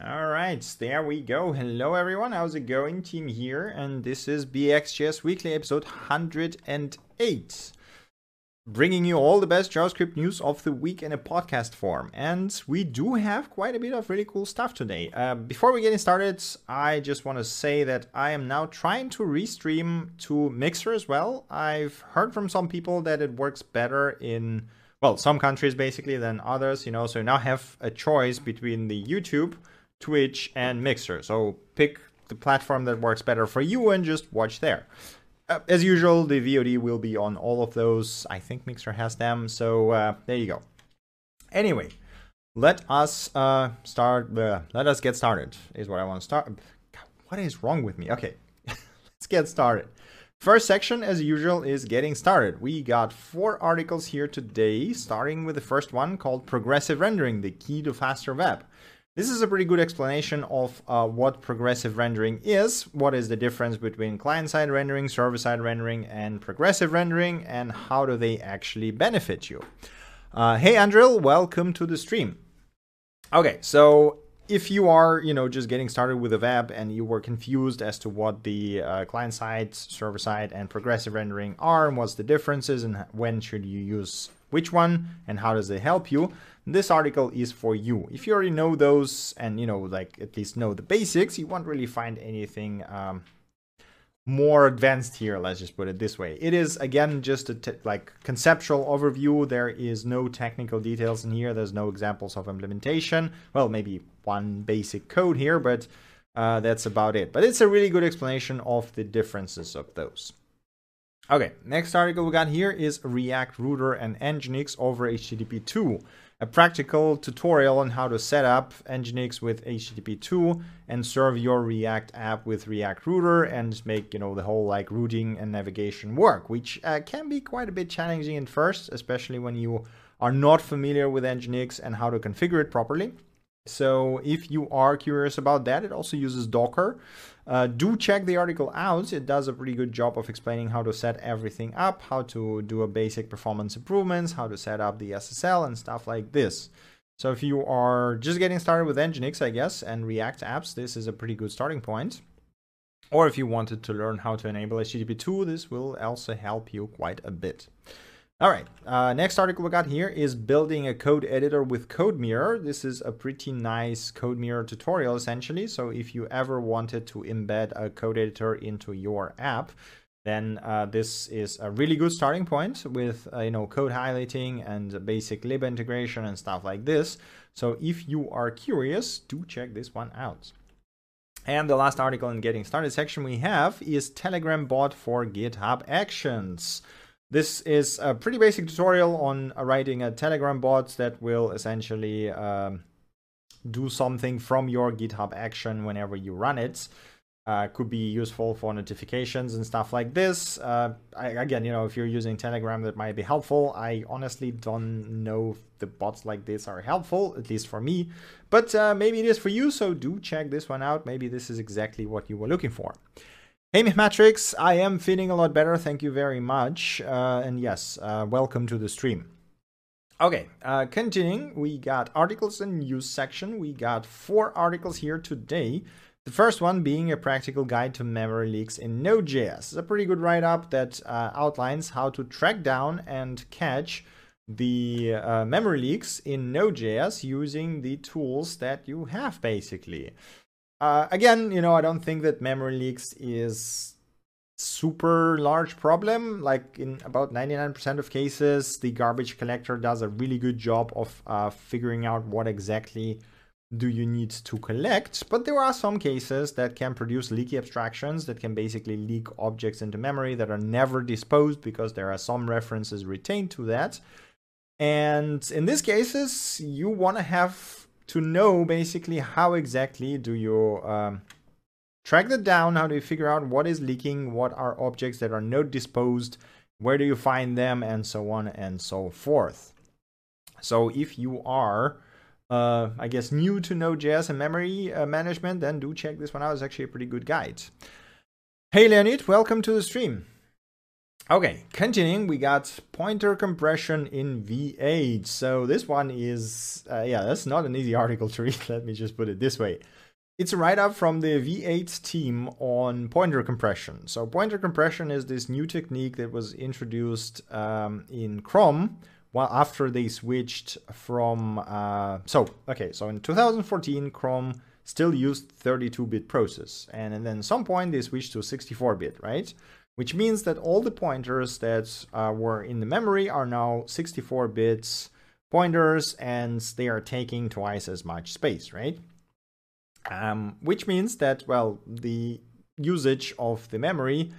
All right, there we go. Hello everyone, how's it going? Tim here, and this is BXJS Weekly episode 108. Bringing you all the best JavaScript news of the week in a podcast form. And we do have quite a bit of really cool stuff today. Uh, before we get started, I just want to say that I am now trying to restream to Mixer as well. I've heard from some people that it works better in, well, some countries basically than others, you know, so you now have a choice between the YouTube Twitch, and Mixer. So pick the platform that works better for you and just watch there. Uh, as usual, the VOD will be on all of those. I think Mixer has them. So uh, there you go. Anyway, let us uh, start. Let us get started. Is what I want to start. God, what is wrong with me? Okay, let's get started. First section, as usual, is getting started. We got four articles here today, starting with the first one called Progressive Rendering, the Key to Faster Web. This is a pretty good explanation of uh, what progressive rendering is, what is the difference between client-side rendering, server-side rendering, and progressive rendering, and how do they actually benefit you. Uh, hey Andril, welcome to the stream. Okay, so if you are, you know, just getting started with a web and you were confused as to what the uh, client-side, server-side, and progressive rendering are, and what's the differences, and when should you use which one, and how does it help you, this article is for you. If you already know those and, you know, like at least know the basics, you won't really find anything um, more advanced here, let's just put it this way. It is, again, just a like conceptual overview. There is no technical details in here. There's no examples of implementation. Well, maybe one basic code here, but uh, that's about it. But it's a really good explanation of the differences of those. Okay, next article we got here is React Router and Nginx over HTTP 2 a practical tutorial on how to set up Nginx with HTTP2 and serve your React app with React Router and make you know the whole like routing and navigation work, which uh, can be quite a bit challenging at first, especially when you are not familiar with Nginx and how to configure it properly. So if you are curious about that, it also uses Docker. Uh, do check the article out. It does a pretty good job of explaining how to set everything up, how to do a basic performance improvements, how to set up the SSL and stuff like this. So if you are just getting started with Nginx, I guess, and React apps, this is a pretty good starting point. Or if you wanted to learn how to enable HTTP2, this will also help you quite a bit. All right, uh, next article we got here is building a code editor with CodeMirror. This is a pretty nice CodeMirror tutorial essentially. So if you ever wanted to embed a code editor into your app, then uh, this is a really good starting point with uh, you know code highlighting and basic lib integration and stuff like this. So if you are curious, do check this one out. And the last article in getting started section we have is Telegram bot for GitHub Actions. This is a pretty basic tutorial on writing a Telegram bot that will essentially um, do something from your GitHub action whenever you run it. Uh, could be useful for notifications and stuff like this. Uh, I, again, you know, if you're using Telegram, that might be helpful. I honestly don't know if the bots like this are helpful, at least for me, but uh, maybe it is for you. So do check this one out. Maybe this is exactly what you were looking for. Hey Matrix, I am feeling a lot better, thank you very much. Uh, and yes, uh, welcome to the stream. Okay, uh, continuing, we got articles and news section. We got four articles here today. The first one being a practical guide to memory leaks in Node.js. It's a pretty good write-up that uh, outlines how to track down and catch the uh, memory leaks in Node.js using the tools that you have basically. Uh, again, you know, I don't think that memory leaks is super large problem. Like in about 99% of cases, the garbage collector does a really good job of uh, figuring out what exactly do you need to collect. But there are some cases that can produce leaky abstractions that can basically leak objects into memory that are never disposed because there are some references retained to that. And in these cases, you want to have to know basically how exactly do you um, track that down, how do you figure out what is leaking, what are objects that are not disposed, where do you find them, and so on and so forth. So if you are, uh, I guess, new to Node.js and memory uh, management, then do check this one out. It's actually a pretty good guide. Hey Leonid, welcome to the stream. Okay, continuing, we got pointer compression in V8. So this one is, uh, yeah, that's not an easy article to read. Let me just put it this way. It's a write up from the V8 team on pointer compression. So, pointer compression is this new technique that was introduced um, in Chrome well, after they switched from. Uh, so, okay, so in 2014, Chrome still used 32 bit process. And, and then at some point, they switched to 64 bit, right? Which means that all the pointers that uh, were in the memory are now 64 bits pointers and they are taking twice as much space, right? um, which means that, well, the usage of the memory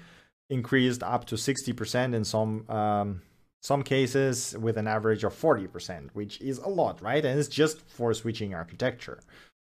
increased up to 60% in some um, some cases with an average of 40%, which is a lot, right? And it's just for switching architecture.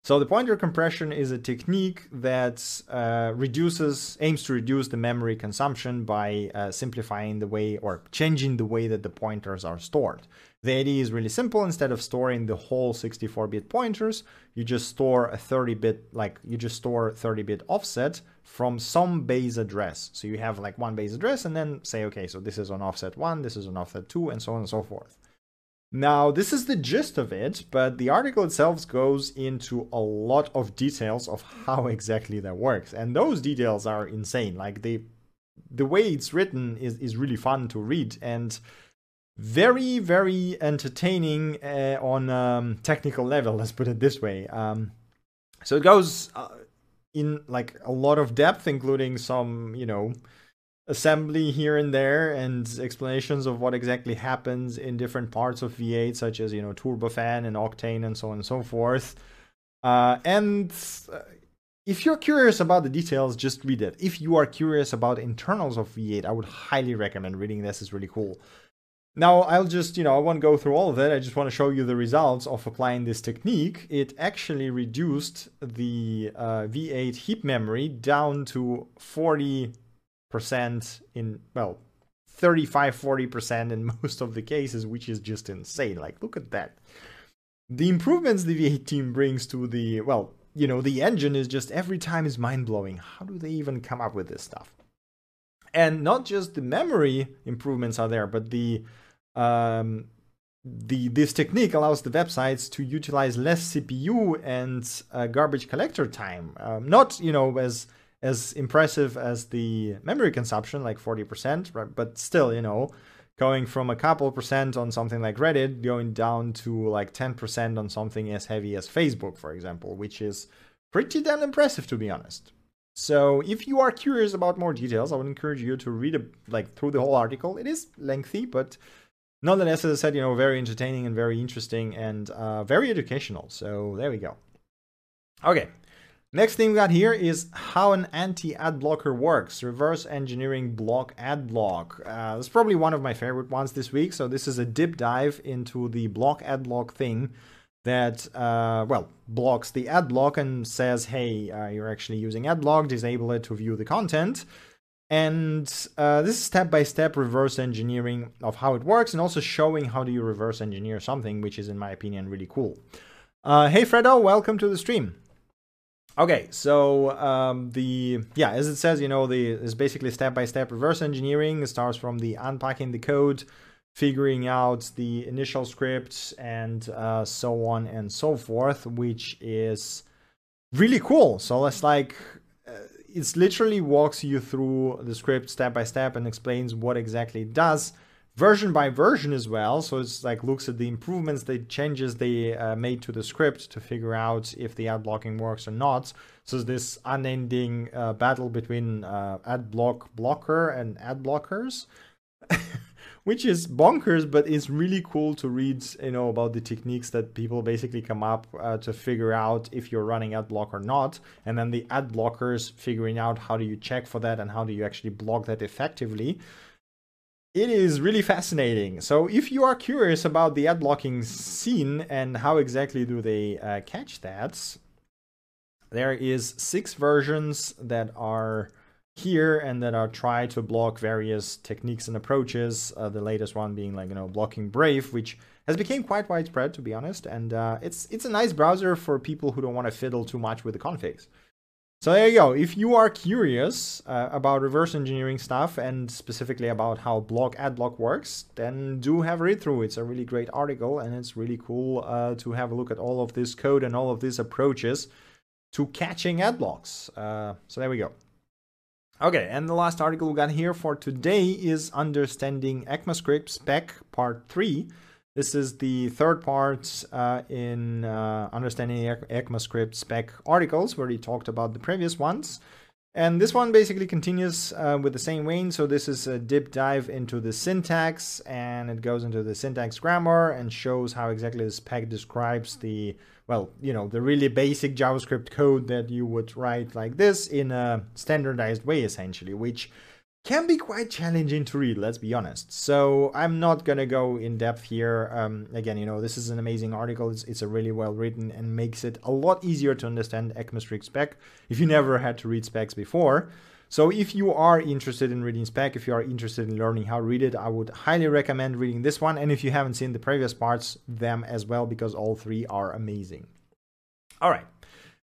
So the pointer compression is a technique that uh, reduces, aims to reduce the memory consumption by uh, simplifying the way or changing the way that the pointers are stored. The idea is really simple. Instead of storing the whole 64-bit pointers, you just store a 30-bit, like you just store 30-bit offset from some base address. So you have like one base address and then say, okay, so this is on offset one, this is on offset two, and so on and so forth. Now, this is the gist of it, but the article itself goes into a lot of details of how exactly that works. And those details are insane. Like the the way it's written is, is really fun to read. And very very entertaining uh, on um, technical level let's put it this way um, so it goes uh, in like a lot of depth including some you know assembly here and there and explanations of what exactly happens in different parts of v8 such as you know turbofan and octane and so on and so forth uh, and uh, if you're curious about the details just read it if you are curious about internals of v8 i would highly recommend reading this is really cool now, I'll just, you know, I won't go through all of it. I just want to show you the results of applying this technique. It actually reduced the uh, V8 heap memory down to 40% in, well, 35 40% in most of the cases, which is just insane. Like, look at that. The improvements the V8 team brings to the, well, you know, the engine is just every time is mind blowing. How do they even come up with this stuff? And not just the memory improvements are there, but the um, the this technique allows the websites to utilize less CPU and uh, garbage collector time. Um, not you know as as impressive as the memory consumption, like 40%, right? but still, you know, going from a couple percent on something like Reddit, going down to like 10% on something as heavy as Facebook, for example, which is pretty damn impressive to be honest. So if you are curious about more details, I would encourage you to read a, like through the whole article. It is lengthy, but nonetheless, as I said, you know, very entertaining and very interesting and uh, very educational. So there we go. Okay. Next thing we got here is how an anti-ad blocker works. Reverse engineering block ad block. Uh, that's probably one of my favorite ones this week. So this is a deep dive into the block ad block thing that, uh, well, blocks the ad block and says, hey, uh, you're actually using ad block, disable it to view the content. And uh, this is step-by-step reverse engineering of how it works and also showing how do you reverse engineer something, which is, in my opinion, really cool. Uh, hey, Fredo, welcome to the stream. Okay, so um, the yeah, as it says, you know, the is basically step-by-step reverse engineering. It starts from the unpacking the code, figuring out the initial scripts and uh, so on and so forth, which is really cool. So let's like, uh, it literally walks you through the script step by step and explains what exactly it does version by version as well. So it's like looks at the improvements, the changes they uh, made to the script to figure out if the ad blocking works or not. So this unending uh, battle between uh, ad block blocker and ad blockers. which is bonkers, but it's really cool to read, you know, about the techniques that people basically come up uh, to figure out if you're running ad block or not, and then the ad blockers figuring out how do you check for that and how do you actually block that effectively. It is really fascinating. So if you are curious about the ad blocking scene and how exactly do they uh, catch that, there is six versions that are here and that are try to block various techniques and approaches. Uh, the latest one being like you know blocking Brave, which has become quite widespread to be honest, and uh, it's it's a nice browser for people who don't want to fiddle too much with the configs. So there you go. If you are curious uh, about reverse engineering stuff and specifically about how block adblock works, then do have a read through. It's a really great article and it's really cool uh, to have a look at all of this code and all of these approaches to catching adblocks. Uh, so there we go. Okay, and the last article we got here for today is Understanding ECMAScript Spec Part 3. This is the third part uh, in uh, Understanding ECMAScript spec articles where he talked about the previous ones. And this one basically continues uh, with the same vein. So this is a deep dive into the syntax and it goes into the syntax grammar and shows how exactly the spec describes the, well, you know, the really basic JavaScript code that you would write like this in a standardized way, essentially, which can be quite challenging to read, let's be honest. So I'm not gonna go in depth here. Um, again, you know, this is an amazing article. It's, it's a really well written and makes it a lot easier to understand ECMAScript spec if you never had to read specs before. So if you are interested in reading spec, if you are interested in learning how to read it, I would highly recommend reading this one. And if you haven't seen the previous parts, them as well, because all three are amazing. All right.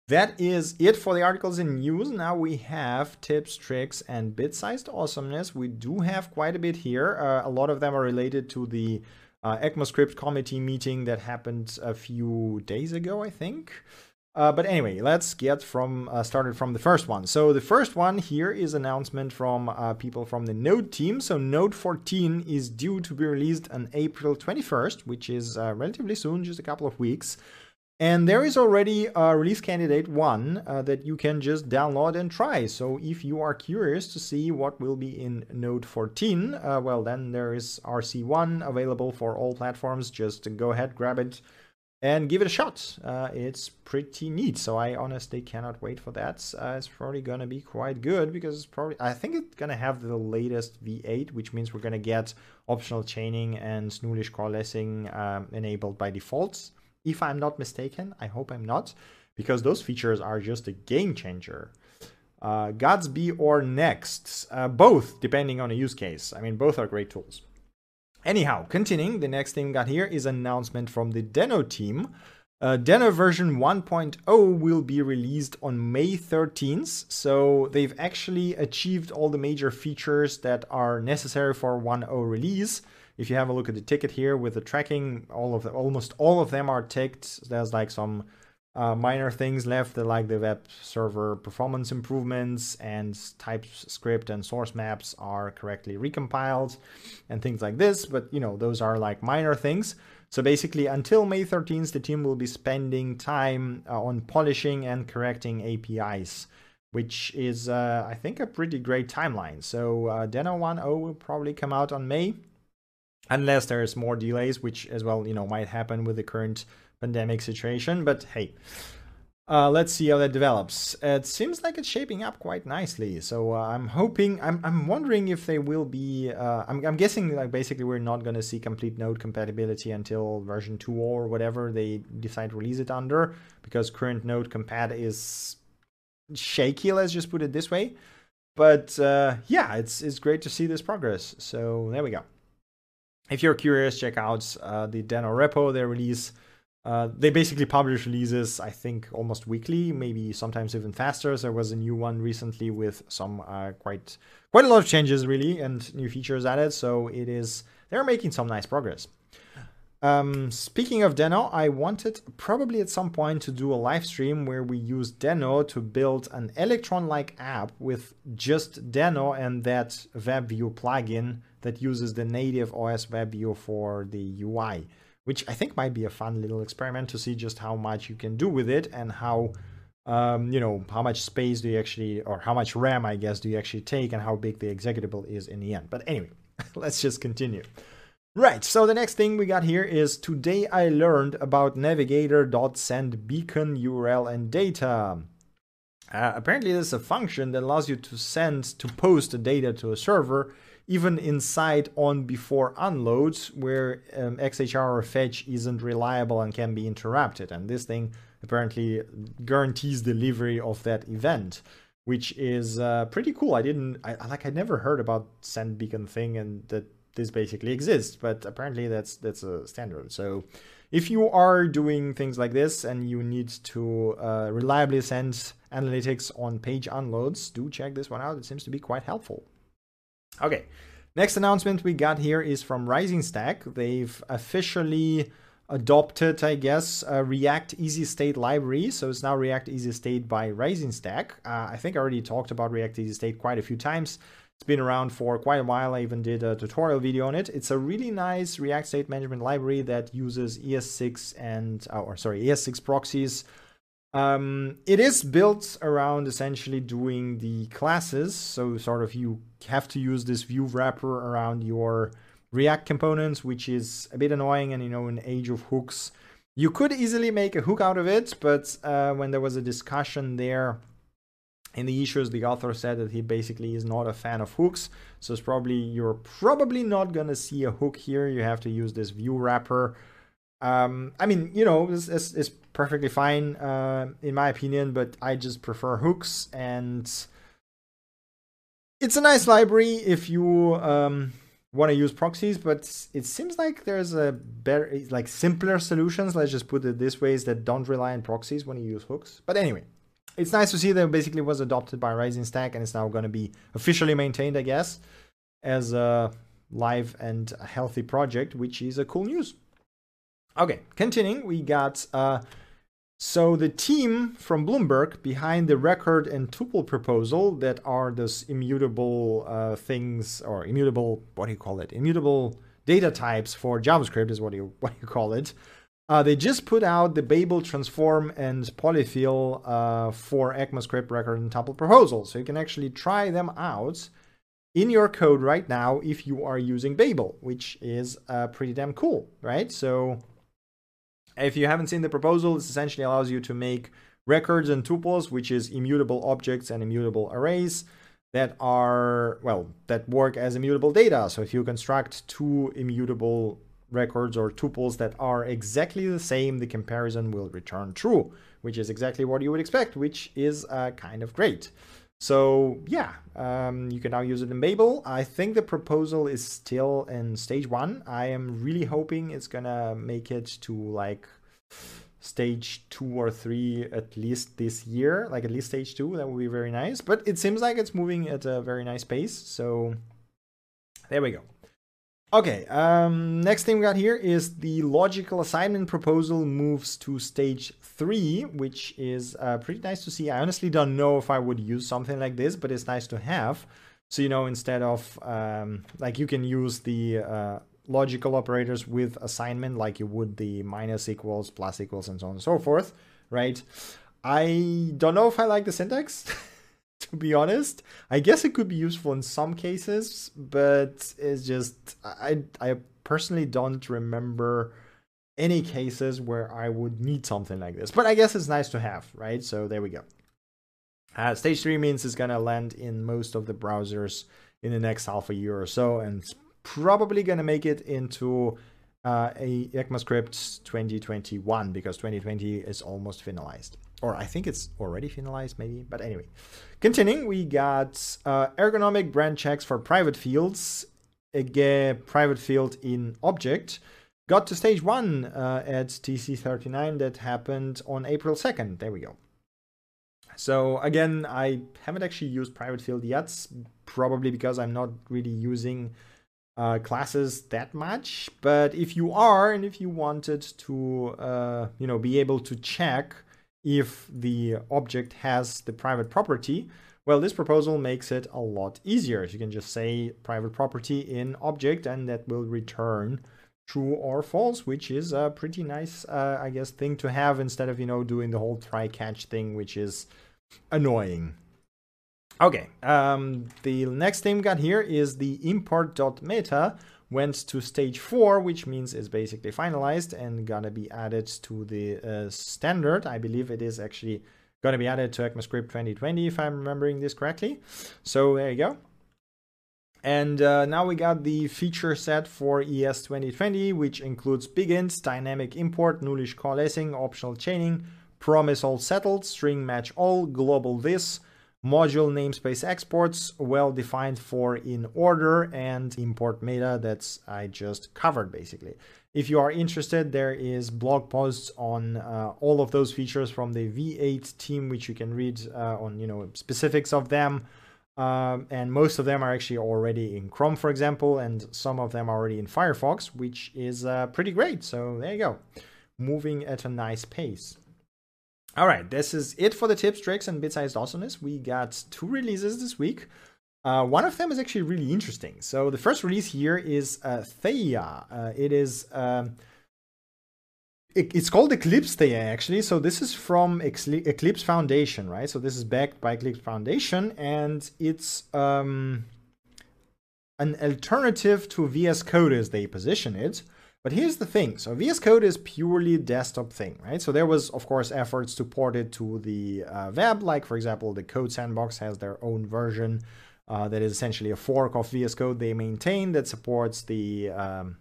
That is it for the articles in news. Now we have tips, tricks, and bit-sized awesomeness. We do have quite a bit here. Uh, a lot of them are related to the uh, ECMAScript committee meeting that happened a few days ago, I think. Uh, but anyway, let's get from uh, started from the first one. So the first one here is announcement from uh, people from the Node team. So Node 14 is due to be released on April 21st, which is uh, relatively soon, just a couple of weeks. And there is already a release candidate one uh, that you can just download and try. So if you are curious to see what will be in Node 14, uh, well, then there is RC1 available for all platforms. Just go ahead, grab it, and give it a shot. Uh, it's pretty neat. So I honestly cannot wait for that. Uh, it's probably going to be quite good because it's probably, I think it's going to have the latest V8, which means we're going to get optional chaining and nullish coalescing um, enabled by default if I'm not mistaken. I hope I'm not, because those features are just a game changer. Uh, Gatsby or Next, uh, both depending on a use case. I mean, both are great tools. Anyhow, continuing, the next thing we got here is announcement from the Deno team. Uh, Deno version 1.0 will be released on May 13th, so they've actually achieved all the major features that are necessary for 1.0 release. If you have a look at the ticket here with the tracking, all of the, almost all of them are ticked. There's like some uh, minor things left, like the web server performance improvements and TypeScript and source maps are correctly recompiled and things like this. But you know, those are like minor things. So basically, until May 13th, the team will be spending time uh, on polishing and correcting APIs, which is, uh, I think, a pretty great timeline. So uh, Deno 1.0 will probably come out on May unless there's more delays, which as well, you know, might happen with the current pandemic situation. But hey, uh, let's see how that develops. It seems like it's shaping up quite nicely. So uh, I'm hoping, I'm, I'm wondering if they will be, uh, I'm, I'm guessing like basically we're not going to see complete node compatibility until version 2 or whatever they decide to release it under because current node compat is shaky, let's just put it this way. But uh, yeah, it's, it's great to see this progress. So there we go if you're curious, check out uh, the Deno repo. They release, uh, they basically publish releases, I think, almost weekly, maybe sometimes even faster. So there was a new one recently with some uh, quite quite a lot of changes, really, and new features added. So it is they're making some nice progress. Um, speaking of Deno, I wanted probably at some point to do a live stream where we use Deno to build an Electron-like app with just Deno and that WebView plugin that uses the native OS WebView for the UI, which I think might be a fun little experiment to see just how much you can do with it and how, um, you know, how much space do you actually, or how much RAM, I guess, do you actually take and how big the executable is in the end. But anyway, let's just continue. Right, so the next thing we got here is today I learned about navigator.send beacon URL and data. Uh, apparently, this is a function that allows you to send, to post the data to a server even inside on before unloads where um, XHR or fetch isn't reliable and can be interrupted. And this thing apparently guarantees delivery of that event, which is uh, pretty cool. I didn't, I like, I never heard about send beacon thing and that this basically exists, but apparently that's that's a standard. So if you are doing things like this and you need to uh, reliably send analytics on page unloads, do check this one out. It seems to be quite helpful. Okay, next announcement we got here is from Rising Stack. They've officially adopted, I guess, React Easy State library. So it's now React Easy State by Rising Stack. Uh, I think I already talked about React Easy State quite a few times. It's been around for quite a while. I even did a tutorial video on it. It's a really nice React State Management library that uses ES6 and, oh, or sorry, ES6 proxies. Um, it is built around essentially doing the classes. So sort of you have to use this view wrapper around your React components, which is a bit annoying. And you know, in age of hooks, you could easily make a hook out of it. But uh, when there was a discussion there in the issues, the author said that he basically is not a fan of hooks. So it's probably you're probably not gonna see a hook here. You have to use this view wrapper. Um, I mean, you know, it's, it's, it's perfectly fine uh, in my opinion, but I just prefer hooks and it's a nice library if you um, want to use proxies, but it seems like there's a better, like simpler solutions. Let's just put it this way: is that don't rely on proxies when you use hooks. But anyway, it's nice to see that it basically was adopted by Rising Stack and it's now going to be officially maintained, I guess, as a live and healthy project, which is a cool news. Okay, continuing, we got uh, so the team from Bloomberg behind the record and tuple proposal that are those immutable uh, things or immutable what do you call it? Immutable data types for JavaScript is what you what you call it. Uh, they just put out the Babel transform and polyfill uh, for ECMAScript record and tuple proposal, so you can actually try them out in your code right now if you are using Babel, which is uh, pretty damn cool, right? So if you haven't seen the proposal, this essentially allows you to make records and tuples, which is immutable objects and immutable arrays that are, well, that work as immutable data. So if you construct two immutable records or tuples that are exactly the same, the comparison will return true, which is exactly what you would expect, which is uh, kind of great. So yeah, um, you can now use it in Babel. I think the proposal is still in stage one. I am really hoping it's gonna make it to like stage two or three at least this year, like at least stage two. That would be very nice. But it seems like it's moving at a very nice pace. So there we go. Okay, um, next thing we got here is the logical assignment proposal moves to stage three, which is uh, pretty nice to see. I honestly don't know if I would use something like this, but it's nice to have. So, you know, instead of um, like you can use the uh, logical operators with assignment like you would the minus equals, plus equals, and so on and so forth, right? I don't know if I like the syntax. to be honest. I guess it could be useful in some cases, but it's just I I personally don't remember any cases where I would need something like this. But I guess it's nice to have, right? So there we go. Uh, stage three means it's gonna land in most of the browsers in the next half a year or so, and it's probably gonna make it into uh, a ECMAScript 2021 because 2020 is almost finalized or I think it's already finalized maybe, but anyway. Continuing, we got uh, ergonomic brand checks for private fields, again, private field in object. Got to stage one uh, at TC39 that happened on April 2nd. There we go. So again, I haven't actually used private field yet, probably because I'm not really using uh, classes that much. But if you are, and if you wanted to, uh, you know, be able to check if the object has the private property, well, this proposal makes it a lot easier. You can just say private property in object and that will return true or false, which is a pretty nice, uh, I guess, thing to have instead of, you know, doing the whole try catch thing, which is annoying. Okay, um, the next thing we got here is the import.meta, went to stage four, which means it's basically finalized and gonna be added to the uh, standard. I believe it is actually gonna be added to ECMAScript 2020, if I'm remembering this correctly. So there you go. And uh, now we got the feature set for ES 2020, which includes BigInt, dynamic import, nullish coalescing, optional chaining, promise all settled, string match all, global this, module namespace exports well defined for in order and import meta that's I just covered basically. If you are interested, there is blog posts on uh, all of those features from the V8 team, which you can read uh, on you know specifics of them. Um, and most of them are actually already in Chrome, for example, and some of them are already in Firefox, which is uh, pretty great. So there you go, moving at a nice pace. All right, this is it for the tips, tricks, and bit-sized awesomeness. We got two releases this week. Uh, one of them is actually really interesting. So the first release here is uh, Theia. Uh, it is um, it, it's called Eclipse Theia actually. So this is from Eclipse Foundation, right? So this is backed by Eclipse Foundation, and it's um, an alternative to VS Code as they position it. But here's the thing. So VS Code is purely a desktop thing, right? So there was, of course, efforts to port it to the uh, web. Like, for example, the Code Sandbox has their own version uh, that is essentially a fork of VS Code they maintain that supports the... Um,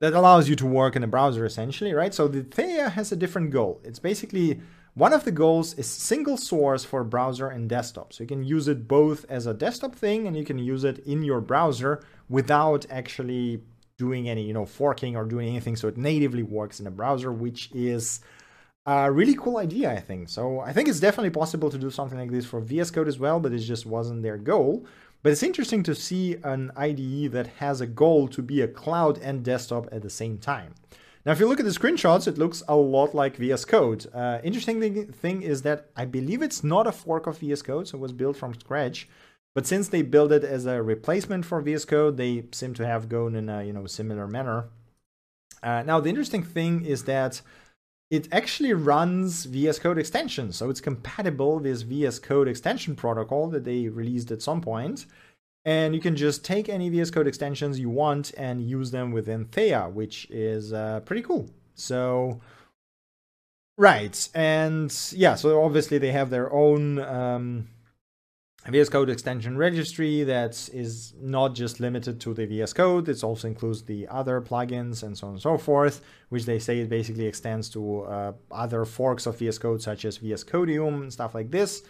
that allows you to work in a browser, essentially, right? So the Theia has a different goal. It's basically... One of the goals is single source for browser and desktop. So you can use it both as a desktop thing and you can use it in your browser without actually doing any, you know, forking or doing anything. So it natively works in a browser, which is a really cool idea, I think. So I think it's definitely possible to do something like this for VS Code as well, but it just wasn't their goal. But it's interesting to see an IDE that has a goal to be a cloud and desktop at the same time. Now, if you look at the screenshots, it looks a lot like VS Code. Uh, interesting thing is that I believe it's not a fork of VS Code, so it was built from scratch. But since they built it as a replacement for VS Code, they seem to have gone in a you know similar manner. Uh, now the interesting thing is that it actually runs VS Code extensions, so it's compatible with VS Code extension protocol that they released at some point. And you can just take any VS Code extensions you want and use them within Theia, which is uh, pretty cool. So, right, and yeah, so obviously they have their own um, VS Code extension registry that is not just limited to the VS Code, it also includes the other plugins and so on and so forth, which they say it basically extends to uh, other forks of VS Code such as VS Codium and stuff like this.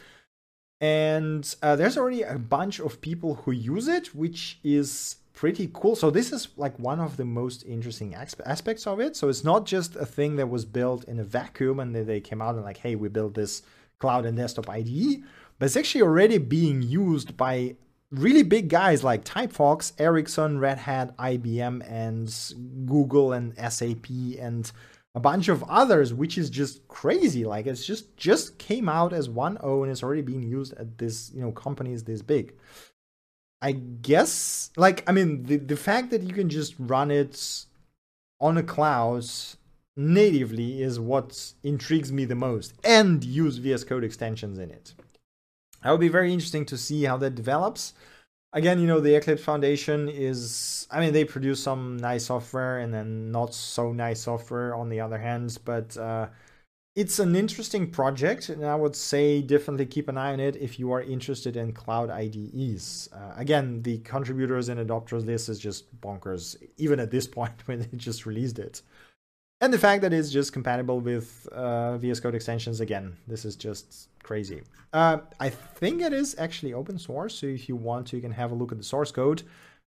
And uh, there's already a bunch of people who use it, which is pretty cool. So this is like one of the most interesting aspects of it. So it's not just a thing that was built in a vacuum and then they came out and like, hey, we built this cloud and desktop IDE but it's actually already being used by really big guys like Typefox, Ericsson, Red Hat, IBM, and Google and SAP and a bunch of others, which is just crazy. Like it's just just came out as 1.0 and it's already being used at this, you know, companies this big. I guess like I mean the, the fact that you can just run it on a cloud natively is what intrigues me the most and use VS Code extensions in it. That would be very interesting to see how that develops. Again, you know, the Eclipse Foundation is, I mean, they produce some nice software and then not so nice software on the other hand, but uh, it's an interesting project, and I would say definitely keep an eye on it if you are interested in cloud IDEs. Uh, again, the contributors and adopters list is just bonkers, even at this point when they just released it. And the fact that it's just compatible with uh, VS Code extensions, again, this is just crazy. Uh, I think it is actually open source, so if you want to, you can have a look at the source code.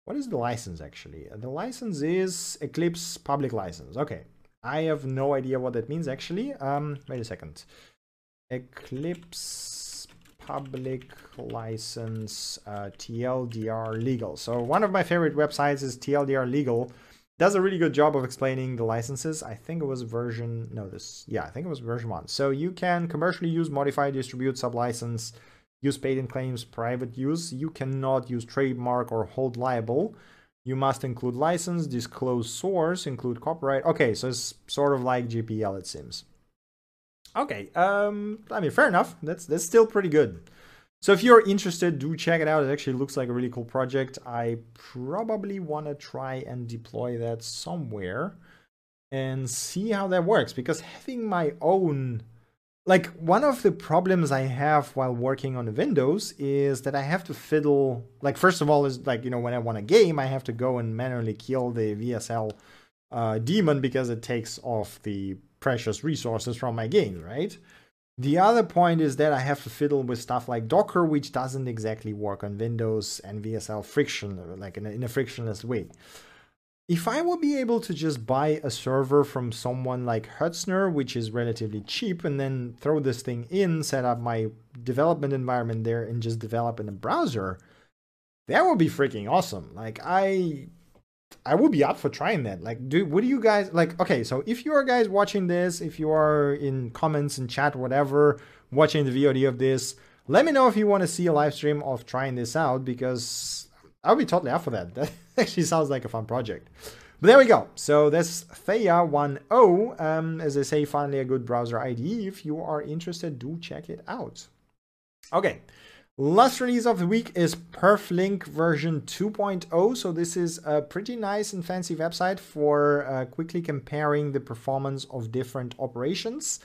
What is the license actually? The license is Eclipse public license. Okay, I have no idea what that means actually. Um, wait a second. Eclipse public license uh, TLDR legal. So one of my favorite websites is TLDR legal does a really good job of explaining the licenses. I think it was version, no, this, yeah, I think it was version one. So you can commercially use, modify, distribute, sublicense, use patent claims, private use. You cannot use trademark or hold liable. You must include license, disclose source, include copyright. Okay, so it's sort of like GPL, it seems. Okay, um, I mean, fair enough. That's that's still pretty good. So if you're interested, do check it out. It actually looks like a really cool project. I probably want to try and deploy that somewhere and see how that works because having my own like one of the problems I have while working on Windows is that I have to fiddle like first of all is like you know when I want a game I have to go and manually kill the WSL uh, daemon because it takes off the precious resources from my game, right? The other point is that I have to fiddle with stuff like Docker, which doesn't exactly work on Windows and WSL friction, like in a, in a frictionless way. If I will be able to just buy a server from someone like Hetzner, which is relatively cheap, and then throw this thing in, set up my development environment there, and just develop in a browser, that would be freaking awesome. Like I I would be up for trying that. Like, do do you guys like? Okay, so if you are guys watching this, if you are in comments and chat, whatever, watching the VOD of this, let me know if you want to see a live stream of trying this out because I'll be totally up for that. That actually sounds like a fun project. But there we go. So that's Theia 1.0. Um, as I say, finally a good browser ID. If you are interested, do check it out. Okay. Last release of the week is Perflink version 2.0. So this is a pretty nice and fancy website for uh, quickly comparing the performance of different operations.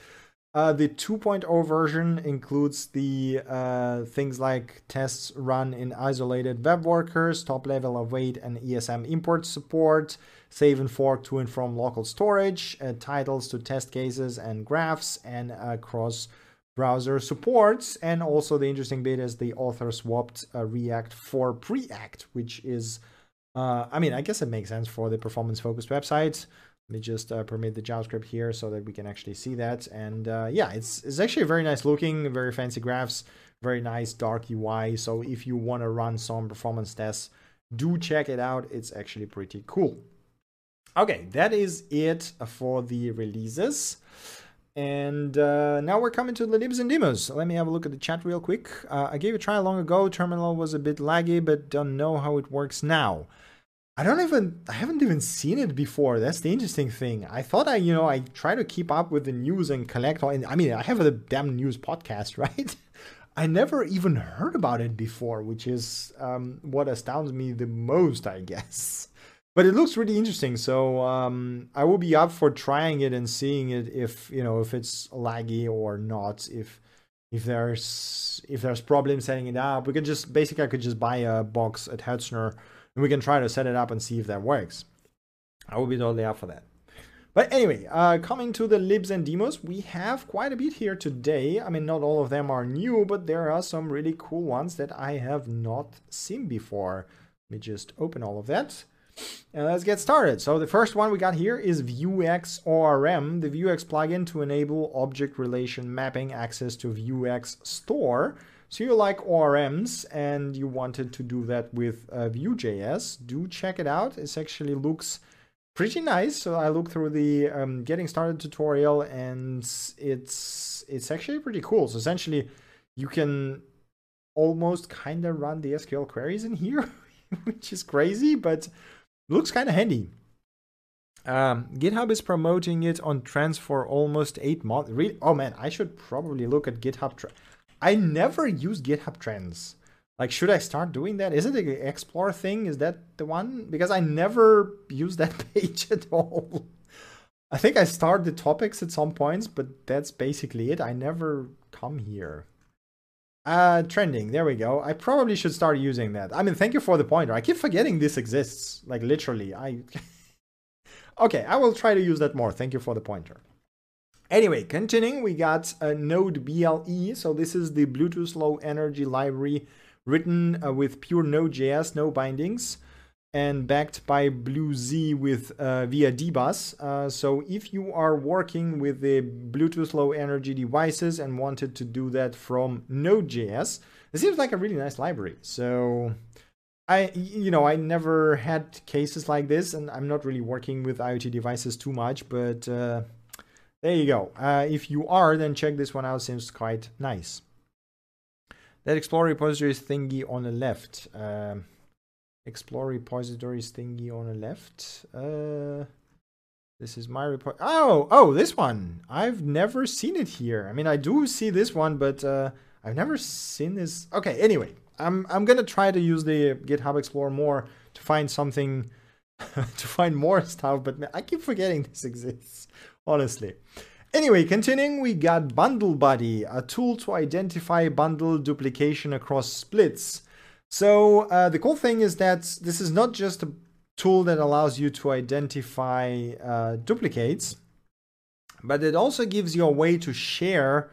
Uh, the 2.0 version includes the uh, things like tests run in isolated web workers, top level of await and ESM import support, save and fork to and from local storage, uh, titles to test cases and graphs, and cross browser supports. And also the interesting bit is the author swapped uh, React for Preact, which is, uh, I mean, I guess it makes sense for the performance focused websites. Let me just uh, permit the JavaScript here so that we can actually see that. And uh, yeah, it's, it's actually very nice looking, very fancy graphs, very nice dark UI. So if you want to run some performance tests, do check it out. It's actually pretty cool. Okay, that is it for the releases. And uh, now we're coming to the libs and demos. Let me have a look at the chat real quick. Uh, I gave a try long ago. Terminal was a bit laggy, but don't know how it works now. I don't even, I haven't even seen it before. That's the interesting thing. I thought I, you know, I try to keep up with the news and collect all. I mean, I have a damn news podcast, right? I never even heard about it before, which is um, what astounds me the most, I guess but it looks really interesting. So um, I will be up for trying it and seeing it if you know if it's laggy or not. If if there's if there's problems setting it up, we could just basically I could just buy a box at Hetzner and we can try to set it up and see if that works. I will be totally up for that. But anyway, uh, coming to the libs and demos, we have quite a bit here today. I mean, not all of them are new, but there are some really cool ones that I have not seen before. Let me just open all of that. And let's get started. So the first one we got here is Vuex ORM, the Vuex plugin to enable object relation mapping access to Vuex store. So you like ORMs and you wanted to do that with uh, Vue.js, do check it out. It actually looks pretty nice. So I looked through the um, getting started tutorial and it's it's actually pretty cool. So essentially you can almost kind of run the SQL queries in here, which is crazy, but looks kind of handy. Um, GitHub is promoting it on trends for almost eight months. Really? Oh man, I should probably look at GitHub. Tre- I never use GitHub Trends. Like, should I start doing that? Is it an Explore thing? Is that the one? Because I never use that page at all. I think I start the topics at some points, but that's basically it. I never come here. Uh, trending. There we go. I probably should start using that. I mean, thank you for the pointer. I keep forgetting this exists. Like literally, I. okay, I will try to use that more. Thank you for the pointer. Anyway, continuing, we got a Node BLE. So this is the Bluetooth Low Energy library written uh, with pure Node.js, no bindings and backed by BlueZ with uh, via dbus. Uh, so if you are working with the Bluetooth low energy devices and wanted to do that from Node.js, it seems like a really nice library. So I, you know, I never had cases like this, and I'm not really working with IoT devices too much, but uh, there you go. Uh, if you are, then check this one out. Seems quite nice. That Explore repositories thingy on the left. Um, explore repositories thingy on the left. Uh, this is my report. Oh, oh, this one. I've never seen it here. I mean, I do see this one, but uh, I've never seen this. Okay, anyway, I'm I'm gonna try to use the GitHub Explorer more to find something, to find more stuff. But I keep forgetting this exists. Honestly. Anyway, continuing, we got Bundle Buddy, a tool to identify bundle duplication across splits. So uh, the cool thing is that this is not just a tool that allows you to identify uh, duplicates, but it also gives you a way to share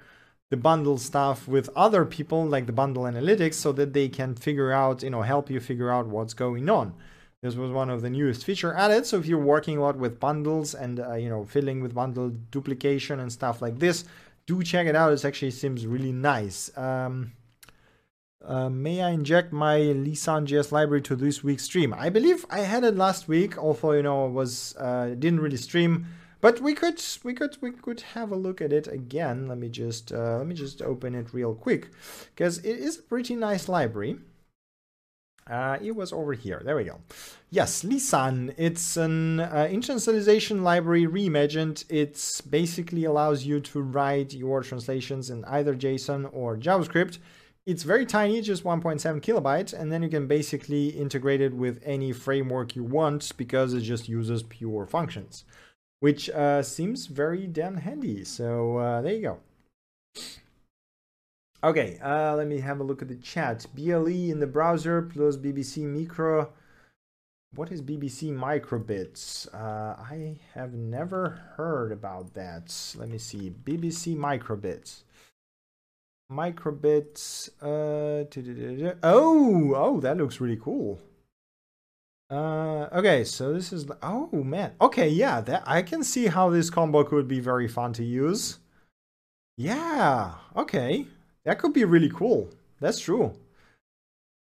the bundle stuff with other people like the bundle analytics so that they can figure out you know help you figure out what's going on. This was one of the newest feature added so if you're working a lot with bundles and uh, you know filling with bundle duplication and stuff like this do check it out. It actually seems really nice. Um, uh, may I inject my Lisan.js library to this week's stream? I believe I had it last week, although you know was uh, didn't really stream. But we could we could we could have a look at it again. Let me just uh, let me just open it real quick because it is a pretty nice library. Uh, it was over here. There we go. Yes, Lisan. It's an uh, library reimagined. It basically allows you to write your translations in either JSON or JavaScript. It's very tiny, just 1.7 kilobytes, and then you can basically integrate it with any framework you want because it just uses pure functions which uh, seems very damn handy. So uh, there you go. Okay, uh, let me have a look at the chat. BLE in the browser plus BBC Micro. What is BBC Microbits? Uh, I have never heard about that. Let me see. BBC Microbits. Microbits. Uh, oh, oh, that looks really cool. Uh, okay, so this is oh man. Okay, yeah, that I can see how this combo could be very fun to use. Yeah, okay, that could be really cool. That's true.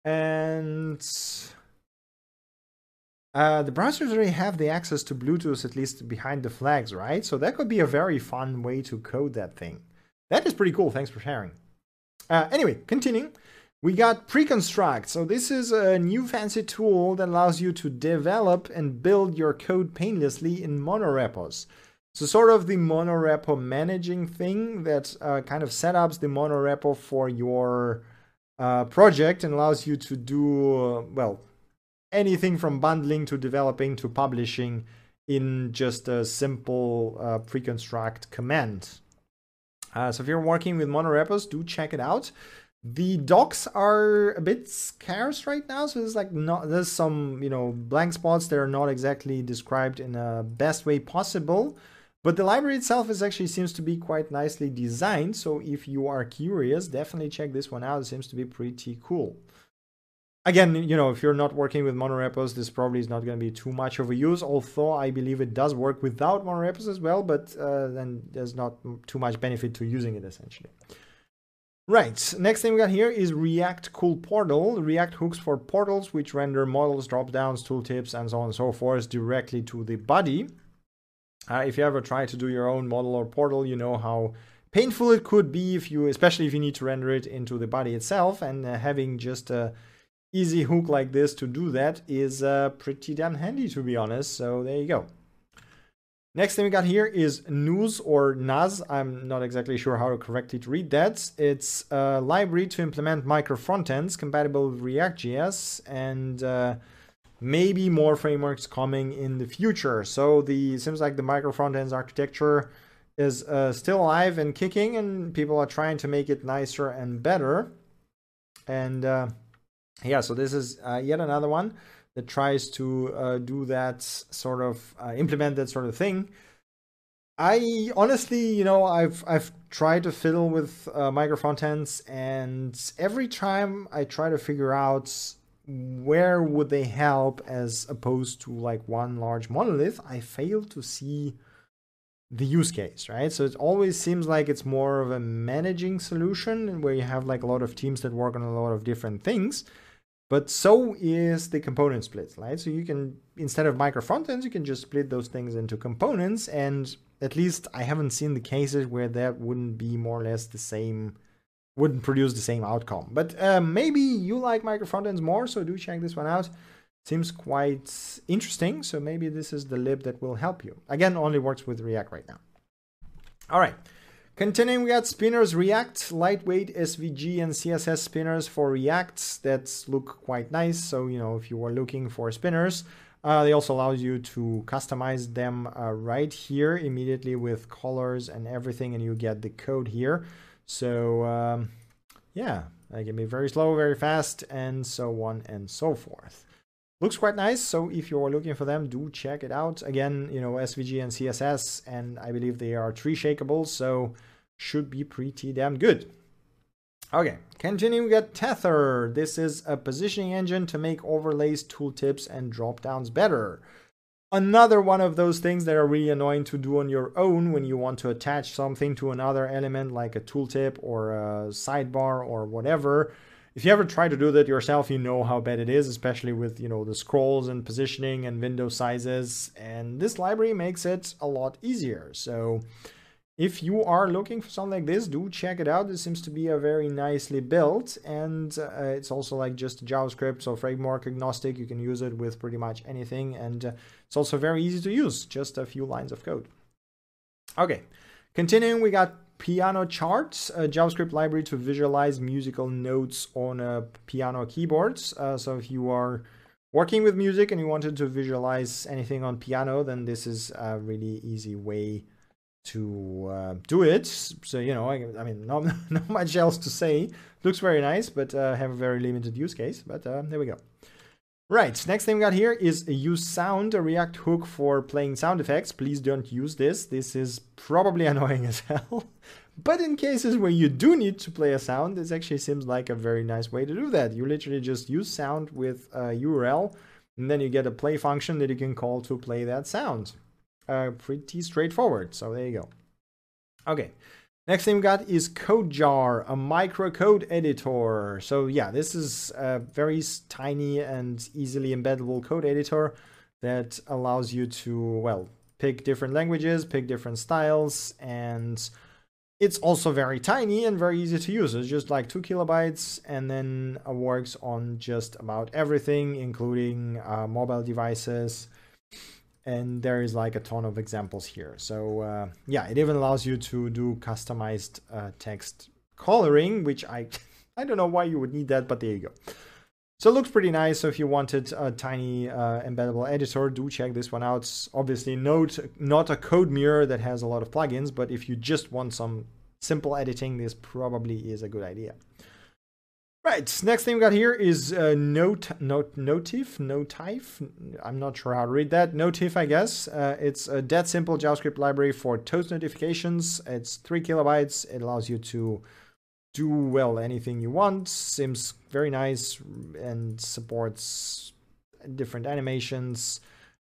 And uh, the browsers already have the access to Bluetooth at least behind the flags, right? So that could be a very fun way to code that thing. That is pretty cool. Thanks for sharing. Uh, anyway, continuing. We got Preconstruct. So this is a new fancy tool that allows you to develop and build your code painlessly in monorepos. So sort of the monorepo managing thing that uh, kind of setups the monorepo for your uh, project and allows you to do, uh, well, anything from bundling to developing to publishing in just a simple uh, preconstruct command. Uh, so if you're working with monorepos, do check it out. The docs are a bit scarce right now, so there's like not there's some you know blank spots that are not exactly described in a best way possible. But the library itself is actually seems to be quite nicely designed. So if you are curious, definitely check this one out. It seems to be pretty cool. Again, you know, if you're not working with monorepos, this probably is not going to be too much of a use. Although I believe it does work without monorepos as well, but uh, then there's not too much benefit to using it essentially. Right, next thing we got here is React Cool Portal. React hooks for portals which render models, drop-downs, tooltips, and so on and so forth directly to the body. Uh, if you ever try to do your own model or portal, you know how painful it could be if you, especially if you need to render it into the body itself. And uh, having just a easy hook like this to do that is uh, pretty damn handy, to be honest. So there you go. Next thing we got here is Nuz or NAS. I'm not exactly sure how to correctly read that. It's a library to implement micro frontends compatible with React.js and uh, maybe more frameworks coming in the future. So the seems like the micro frontends architecture is uh, still alive and kicking, and people are trying to make it nicer and better. And uh, yeah, so this is uh, yet another one that tries to uh, do that sort of uh, implement that sort of thing. I honestly, you know, I've I've tried to fiddle with uh, micro frontends, and every time I try to figure out where would they help as opposed to like one large monolith, I fail to see the use case, right? So it always seems like it's more of a managing solution where you have like a lot of teams that work on a lot of different things. But so is the component split, right? So you can, instead of micro frontends, you can just split those things into components. And at least I haven't seen the cases where that wouldn't be more or less the same, wouldn't produce the same outcome. But uh, maybe you like micro frontends more, so do check this one out. Seems quite interesting. So maybe this is the lib that will help you. Again, only works with React right now. All right. Continuing, we got spinners React, lightweight SVG and CSS spinners for React that look quite nice. So, you know, if you are looking for spinners, uh, they also allow you to customize them uh, right here immediately with colors and everything, and you get the code here. So, um, yeah, they can be very slow, very fast, and so on and so forth. Looks quite nice, so if you're looking for them, do check it out. Again, you know, SVG and CSS, and I believe they are tree shakeable, so should be pretty damn good. Okay, continuing, we got Tether. This is a positioning engine to make overlays, tooltips, and drop downs better. Another one of those things that are really annoying to do on your own when you want to attach something to another element like a tooltip or a sidebar or whatever. If you ever try to do that yourself, you know how bad it is, especially with, you know, the scrolls and positioning and window sizes. And this library makes it a lot easier. So if you are looking for something like this, do check it out. It seems to be a very nicely built and uh, it's also like just JavaScript, so framework agnostic. You can use it with pretty much anything and uh, it's also very easy to use, just a few lines of code. Okay, continuing, we got Piano Charts, a JavaScript library to visualize musical notes on a piano keyboards. Uh, so if you are working with music and you wanted to visualize anything on piano, then this is a really easy way to uh, do it. So, you know, I, I, mean, not, not much else to say. Looks very nice, but uh, have a very limited use case. But uh, there we go. Right, next thing we got here is use sound, a React hook for playing sound effects. Please don't use this. This is probably annoying as hell. but in cases where you do need to play a sound, this actually seems like a very nice way to do that. You literally just use sound with a URL, and then you get a play function that you can call to play that sound uh, pretty straightforward. So there you go. Okay. Next thing we got is CodeJar, a microcode editor. So yeah, this is a very tiny and easily embeddable code editor that allows you to, well, pick different languages, pick different styles, and it's also very tiny and very easy to use. It's just like two kilobytes and then works on just about everything, including uh, mobile devices, and there is like a ton of examples here. So uh, yeah, it even allows you to do customized uh, text coloring, which I I don't know why you would need that, but there you go. So it looks pretty nice. So if you wanted a tiny uh, embeddable editor, do check this one out. It's obviously note not a CodeMirror that has a lot of plugins, but if you just want some simple editing, this probably is a good idea. Right, next thing we got here is uh, Note, Note, Notyf, Notyf. I'm not sure how to read that. Notyf, I guess. Uh, it's a dead simple JavaScript library for toast notifications. It's three kilobytes. It allows you to do well anything you want. Seems very nice and supports different animations,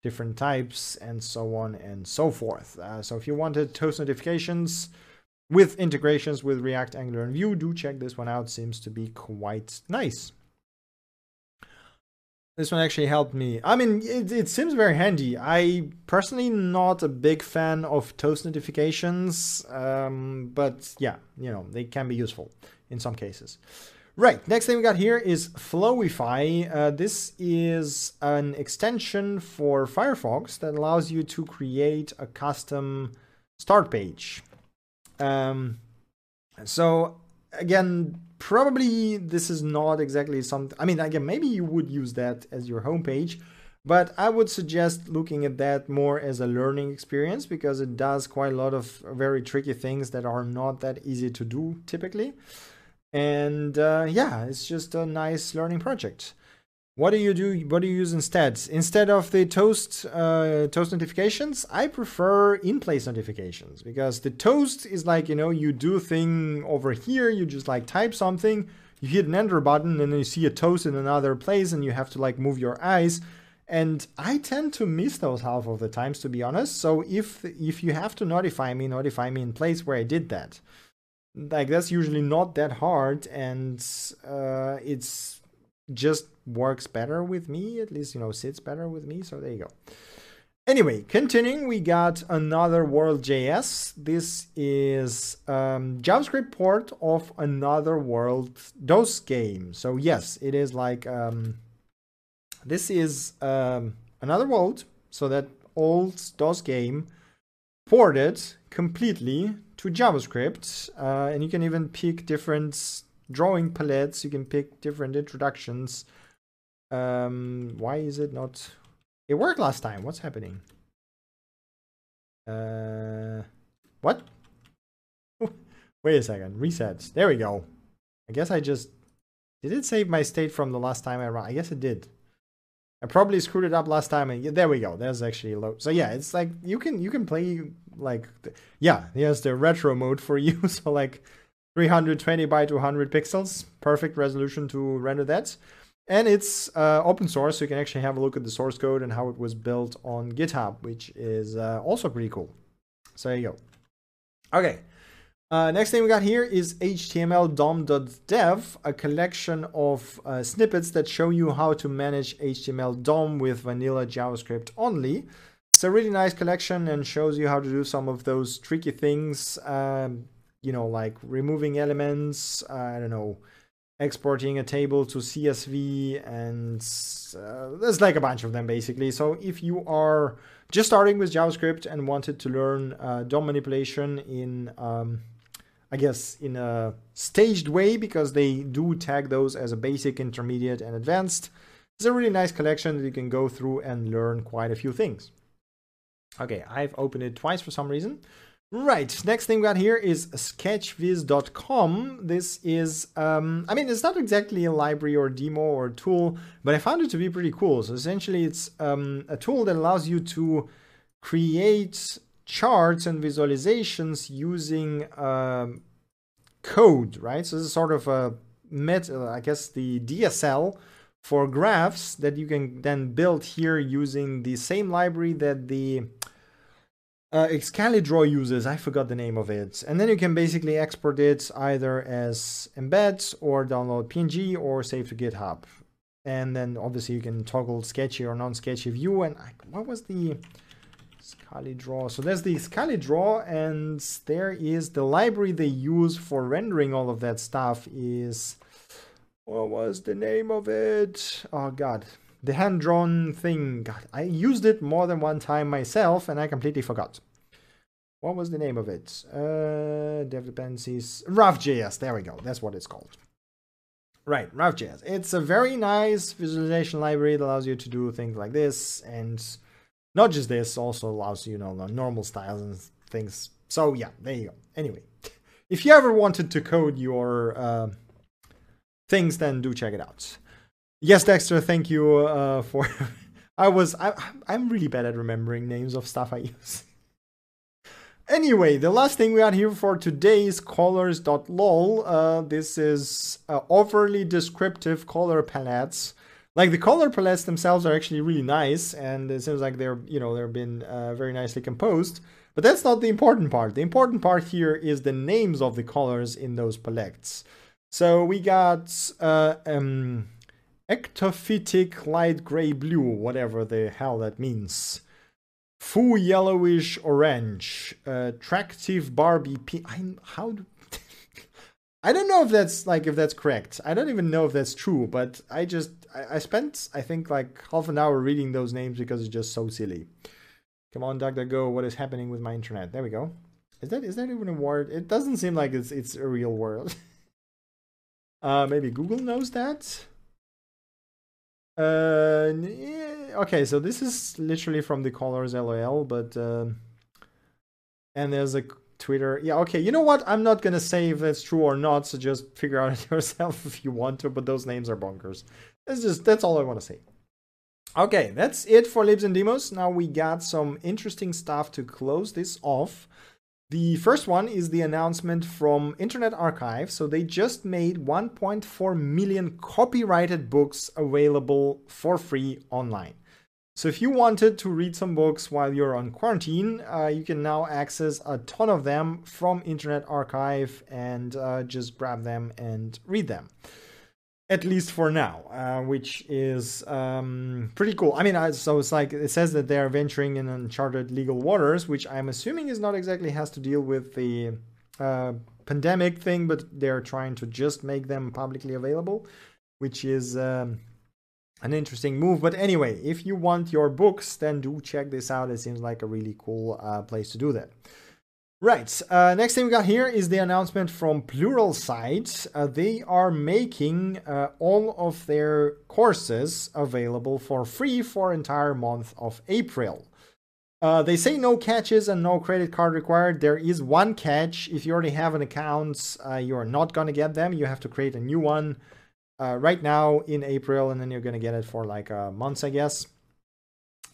different types, and so on and so forth. Uh, so if you wanted toast notifications with integrations with React, Angular, and Vue. Do check this one out. Seems to be quite nice. This one actually helped me. I mean, it, it seems very handy. I personally not a big fan of toast notifications, um, but yeah, you know, they can be useful in some cases. Right, next thing we got here is Flowify. Uh, this is an extension for Firefox that allows you to create a custom start page. Um, so again, probably this is not exactly something. I mean, again, maybe you would use that as your homepage, but I would suggest looking at that more as a learning experience because it does quite a lot of very tricky things that are not that easy to do typically. And uh, yeah, it's just a nice learning project. What do you do? What do you use instead? Instead of the toast uh, toast notifications, I prefer in-place notifications because the toast is like you know you do thing over here. You just like type something, you hit an enter button, and then you see a toast in another place, and you have to like move your eyes. And I tend to miss those half of the times, to be honest. So if if you have to notify me, notify me in place where I did that. Like that's usually not that hard, and uh, it's just works better with me, at least, you know, sits better with me. So there you go. Anyway, continuing, we got another World.js. This is um, JavaScript port of another world DOS game. So yes, it is like um, this is um, another world. So that old DOS game ported completely to JavaScript, uh, and you can even pick different drawing palettes. You can pick different introductions. Um, why is it not? It worked last time. What's happening? Uh, what? Wait a second. Resets. There we go. I guess I just did it save my state from the last time I ran? I guess it did. I probably screwed it up last time, and there we go. There's actually a load. So yeah, it's like you can you can play like yeah. Here's the retro mode for you. so like 320 by 200 pixels, perfect resolution to render that. And it's uh, open source, so you can actually have a look at the source code and how it was built on GitHub, which is uh, also pretty cool. So there you go. Okay. Uh, next thing we got here is HTML DOM.dev, a collection of uh, snippets that show you how to manage HTML DOM with vanilla JavaScript only. It's a really nice collection and shows you how to do some of those tricky things, um, you know, like removing elements, I don't know, exporting a table to CSV, and uh, there's like a bunch of them basically. So if you are just starting with JavaScript and wanted to learn uh, DOM manipulation in, um, I guess, in a staged way, because they do tag those as a basic, intermediate, and advanced, it's a really nice collection that you can go through and learn quite a few things. Okay, I've opened it twice for some reason. Right, next thing we got here is sketchviz.com. This is, um, I mean, it's not exactly a library or demo or tool, but I found it to be pretty cool. So essentially, it's um, a tool that allows you to create charts and visualizations using um, code, right? So this is sort of a met, uh, I guess, the DSL for graphs that you can then build here using the same library that the uh, Excalidraw uses, I forgot the name of it. And then you can basically export it either as embeds or download PNG or save to GitHub. And then obviously you can toggle sketchy or non-sketchy view. And I, what was the Excalidraw? So there's the Excalidraw and there is the library they use for rendering all of that stuff is, what was the name of it? Oh God, the hand-drawn thing. God, I used it more than one time myself and I completely forgot. What was the name of it? Uh, dev dependencies. RoughJS. There we go. That's what it's called. Right, RoughJS. It's a very nice visualization library that allows you to do things like this. And not just this, also allows you, know, normal styles and things. So yeah, there you go. Anyway, if you ever wanted to code your uh, things, then do check it out. Yes, Dexter, thank you uh, for. I was I I'm really bad at remembering names of stuff I use. Anyway, the last thing we got here for today is colors.lol. Uh, this is uh, overly descriptive color palettes. Like the color palettes themselves are actually really nice, and it seems like they're you know they've been uh, very nicely composed. But that's not the important part. The important part here is the names of the colors in those palettes. So we got uh, um, ectophytic light gray blue, whatever the hell that means. Full yellowish orange. Attractive Barbie pink. I, how do, I don't know if that's like if that's correct. I don't even know if that's true, but I just I, I spent I think like half an hour reading those names because it's just so silly. Come on, DuckDuckGo, what is happening with my internet? There we go. Is that is that even a word? It doesn't seem like it's it's a real word. uh, maybe Google knows that. Uh, okay, so this is literally from the colors LOL, but um, and there's a Twitter. Yeah, okay. You know what? I'm not gonna say if that's true or not. So just figure out it yourself if you want to. But those names are bonkers. That's just that's all I want to say. Okay, that's it for libs and demos. Now we got some interesting stuff to close this off. The first one is the announcement from Internet Archive. So they just made 1.4 million copyrighted books available for free online. So if you wanted to read some books while you're on quarantine, uh, you can now access a ton of them from Internet Archive and uh, just grab them and read them at least for now, uh, which is um, pretty cool. I mean, I, so it's like it says that they're venturing in uncharted legal waters, which I'm assuming is not exactly has to deal with the uh, pandemic thing, but they're trying to just make them publicly available, which is um, an interesting move. But anyway, if you want your books, then do check this out. It seems like a really cool uh, place to do that. Right, uh, next thing we got here is the announcement from Pluralsight. Uh, they are making uh, all of their courses available for free for entire month of April. Uh, they say no catches and no credit card required. There is one catch. If you already have an account, uh, you're not going to get them. You have to create a new one. uh, right now in April, and then you're gonna get it for like a month, I guess.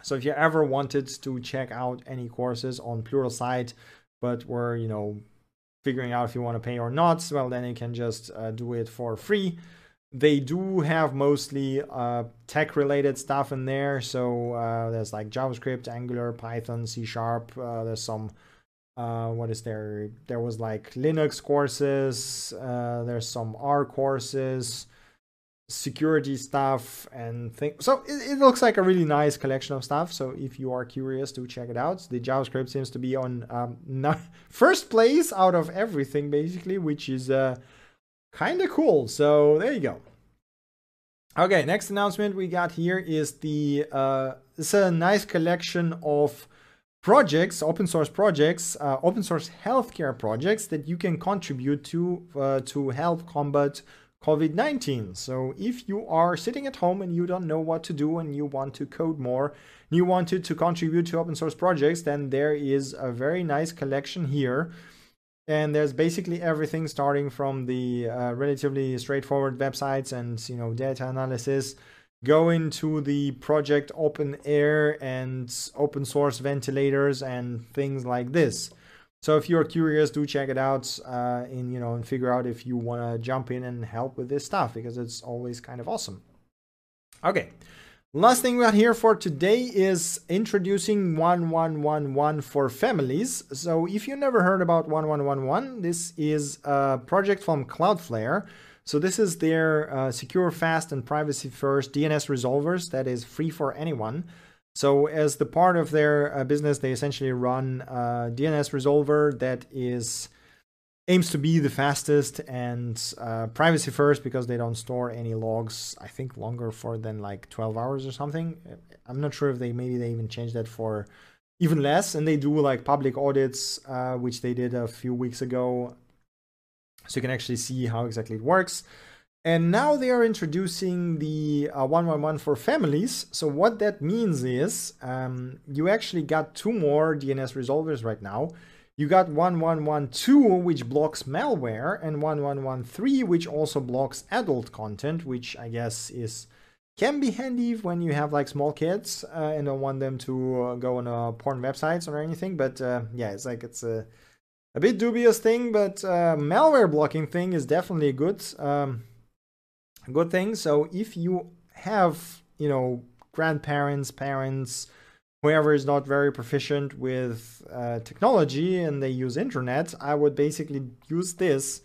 So if you ever wanted to check out any courses on Plural Pluralsight, but were you know figuring out if you want to pay or not, well then you can just uh, do it for free. They do have mostly uh, tech related stuff in there. So uh, there's like JavaScript, Angular, Python, C Sharp. Uh, there's some uh, what is there? There was like Linux courses. Uh, there's some R courses security stuff and things. So it, it, looks like a really nice collection of stuff. So if you are curious to check it out, the JavaScript seems to be on um, not, first place out of everything basically, which is uh, kind of cool. So there you go. Okay, next announcement we got here is the uh, it's a nice collection of projects, open source projects, uh, open source healthcare projects that you can contribute to uh, to help combat COVID 19. So, if you are sitting at home and you don't know what to do and you want to code more, you wanted to contribute to open source projects, then there is a very nice collection here. And there's basically everything starting from the uh, relatively straightforward websites and you know data analysis, going to the project open air and open source ventilators and things like this. So if you're curious, do check it out uh, and you know and figure out if you want to jump in and help with this stuff because it's always kind of awesome. Okay, last thing we got here for today is introducing 1111 for families. So if you never heard about 1111, this is a project from Cloudflare. So this is their uh, secure, fast, and privacy first DNS resolvers that is free for anyone. So as the part of their uh, business, they essentially run a DNS resolver that is aims to be the fastest and uh, privacy first because they don't store any logs. I think longer for than like 12 hours or something. I'm not sure if they maybe they even changed that for even less. And they do like public audits, uh, which they did a few weeks ago, so you can actually see how exactly it works. And now they are introducing the uh, 111 for families. So what that means is um, you actually got two more DNS resolvers right now. You got 1112, which blocks malware, and 1113, which also blocks adult content, which I guess is can be handy when you have like small kids uh, and don't want them to uh, go on uh, porn websites or anything. But uh, yeah, it's like it's a a bit dubious thing, but uh, malware blocking thing is definitely good. Um, good thing. So if you have, you know, grandparents, parents, whoever is not very proficient with uh, technology and they use internet, I would basically use this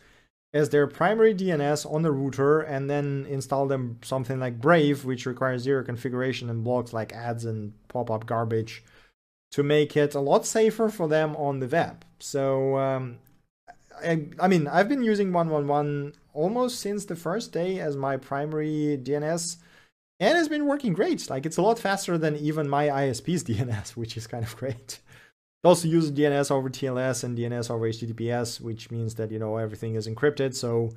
as their primary DNS on the router and then install them something like Brave, which requires zero configuration and blocks like ads and pop up garbage to make it a lot safer for them on the web. So, um, I, I mean, I've been using 111 almost since the first day as my primary DNS and it's been working great. Like it's a lot faster than even my ISP's DNS, which is kind of great. It also uses DNS over TLS and DNS over HTTPS, which means that you know everything is encrypted, so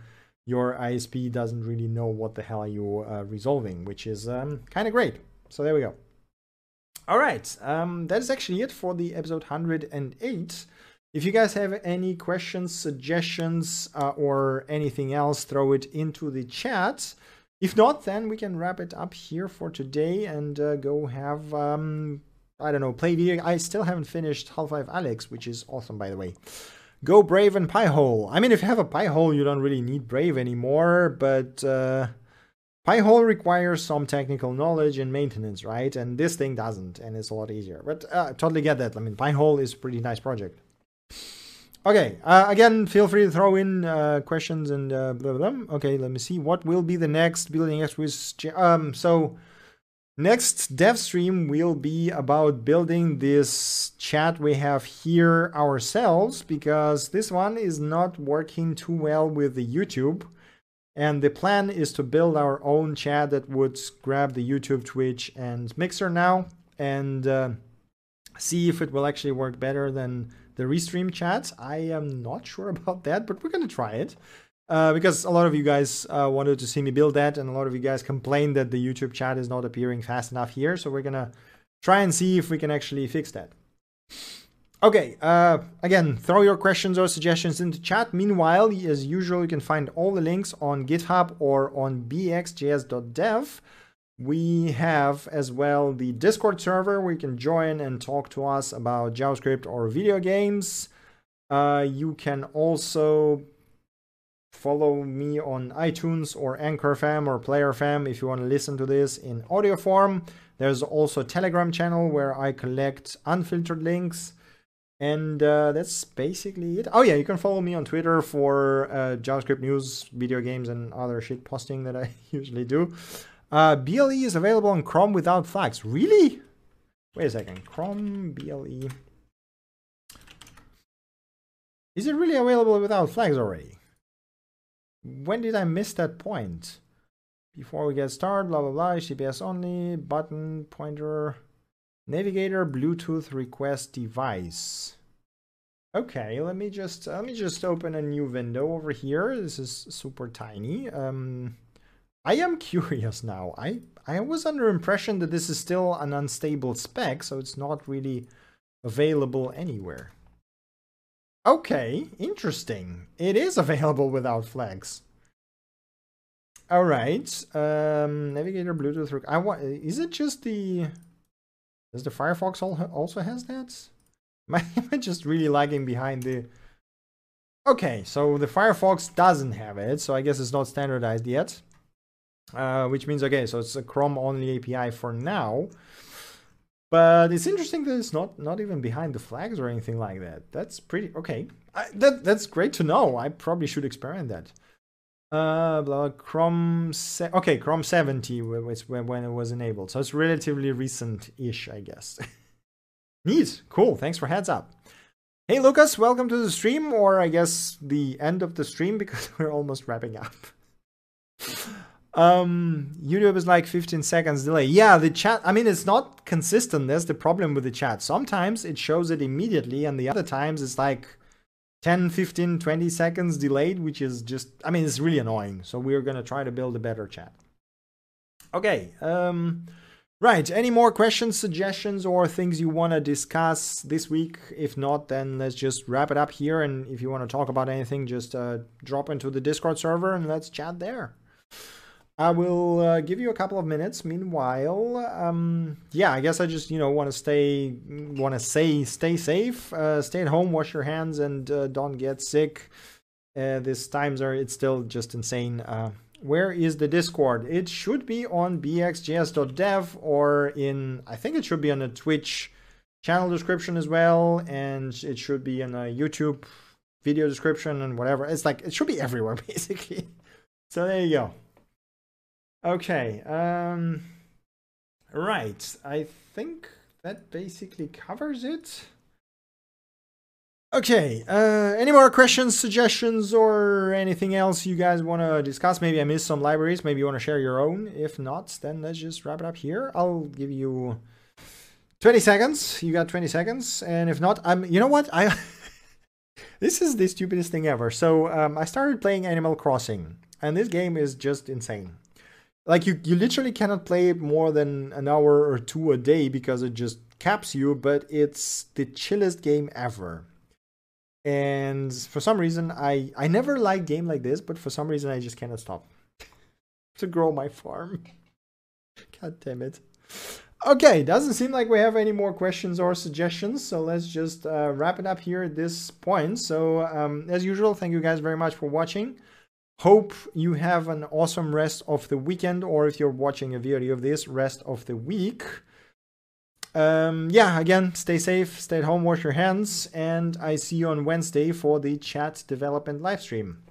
your ISP doesn't really know what the hell you are uh, resolving, which is um, kind of great. So there we go. All right, um, that is actually it for the episode 108. If you guys have any questions, suggestions, uh, or anything else, throw it into the chat. If not, then we can wrap it up here for today and uh, go have, um, I don't know, play video. I still haven't finished Half-Life Alyx, which is awesome, by the way. Go Brave and Pi-hole. I mean, if you have a Pi-hole, you don't really need Brave anymore, but uh, Pi-hole requires some technical knowledge and maintenance, right? And this thing doesn't, and it's a lot easier. But uh, totally get that. I mean, Pi-hole is a pretty nice project. Okay, uh, again, feel free to throw in uh, questions and uh, blah, blah, blah. Okay, let me see. What will be the next building expertise? Um, so next dev stream will be about building this chat we have here ourselves because this one is not working too well with the YouTube. And the plan is to build our own chat that would grab the YouTube, Twitch, and Mixer now and uh, see if it will actually work better than the restream chat. I am not sure about that, but we're to try it. Uh, because a lot of you guys uh, wanted to see me build that, and a lot of you guys complained that the YouTube chat is not appearing fast enough here. So we're gonna try and see if we can actually fix that. Okay, uh, again, throw your questions or suggestions into chat. Meanwhile, as usual, you can find all the links on GitHub or on bxjs.dev. We have as well the Discord server where you can join and talk to us about JavaScript or video games. Uh, you can also follow me on iTunes or Anchor FM or Player FM if you want to listen to this in audio form. There's also a Telegram channel where I collect unfiltered links and uh, that's basically it. Oh yeah, you can follow me on Twitter for uh, JavaScript news, video games, and other shit posting that I usually do. Uh, BLE is available on Chrome without flags. Really? Wait a second. Chrome BLE. Is it really available without flags already? When did I miss that point? Before we get started, blah blah blah, HTTPS only, button, pointer. Navigator Bluetooth request device. Okay, let me just let me just open a new window over here. This is super tiny. Um, I am curious now. I I was under impression that this is still an unstable spec, so it's not really available anywhere. Okay, interesting. It is available without flags. All right. Um, Navigator Bluetooth. I want. Is it just the? Does the Firefox also has that? Am I just really lagging behind the... Okay, so the Firefox doesn't have it, so I guess it's not standardized yet. Uh, which means, okay, so it's a Chrome-only API for now. But it's interesting that it's not not even behind the flags or anything like that. That's pretty okay. I, that that's great to know. I probably should experiment that. Uh, blah, Chrome. okay, Chrome 70 was when, when it was enabled, so it's relatively recent-ish, I guess. Neat, cool. Thanks for heads up. Hey, Lucas, welcome to the stream, or I guess the end of the stream because we're almost wrapping up. Um, YouTube is like 15 seconds delay. Yeah, the chat. I mean, it's not consistent. That's the problem with the chat. Sometimes it shows it immediately, and the other times it's like 10, 15, 20 seconds delayed, which is just, I mean, it's really annoying. So we're going to try to build a better chat. Okay. Um, right. Any more questions, suggestions, or things you want to discuss this week? If not, then let's just wrap it up here. And if you want to talk about anything, just uh, drop into the Discord server and let's chat there. I will uh, give you a couple of minutes. Meanwhile, um, yeah, I guess I just you know want to stay, want to say stay safe, uh, stay at home, wash your hands, and uh, don't get sick. Uh, these times are it's still just insane. Uh, where is the Discord? It should be on bxjs.dev or in I think it should be on a Twitch channel description as well, and it should be in a YouTube video description and whatever. It's like it should be everywhere basically. So there you go. Okay. Um, right. I think that basically covers it. Okay. Uh, any more questions, suggestions, or anything else you guys want to discuss? Maybe I missed some libraries. Maybe you want to share your own. If not, then let's just wrap it up here. I'll give you 20 seconds. You got 20 seconds. And if not, I'm. You know what? I. this is the stupidest thing ever. So um, I started playing Animal Crossing, and this game is just insane like you you literally cannot play more than an hour or two a day because it just caps you but it's the chillest game ever. And for some reason i i never like game like this but for some reason i just cannot stop to grow my farm. God damn it. Okay doesn't seem like we have any more questions or suggestions so let's just uh, wrap it up here at this point. So um, as usual thank you guys very much for watching Hope you have an awesome rest of the weekend, or if you're watching a video of this, rest of the week. Um, yeah, again, stay safe, stay at home, wash your hands, and I see you on Wednesday for the chat development live stream.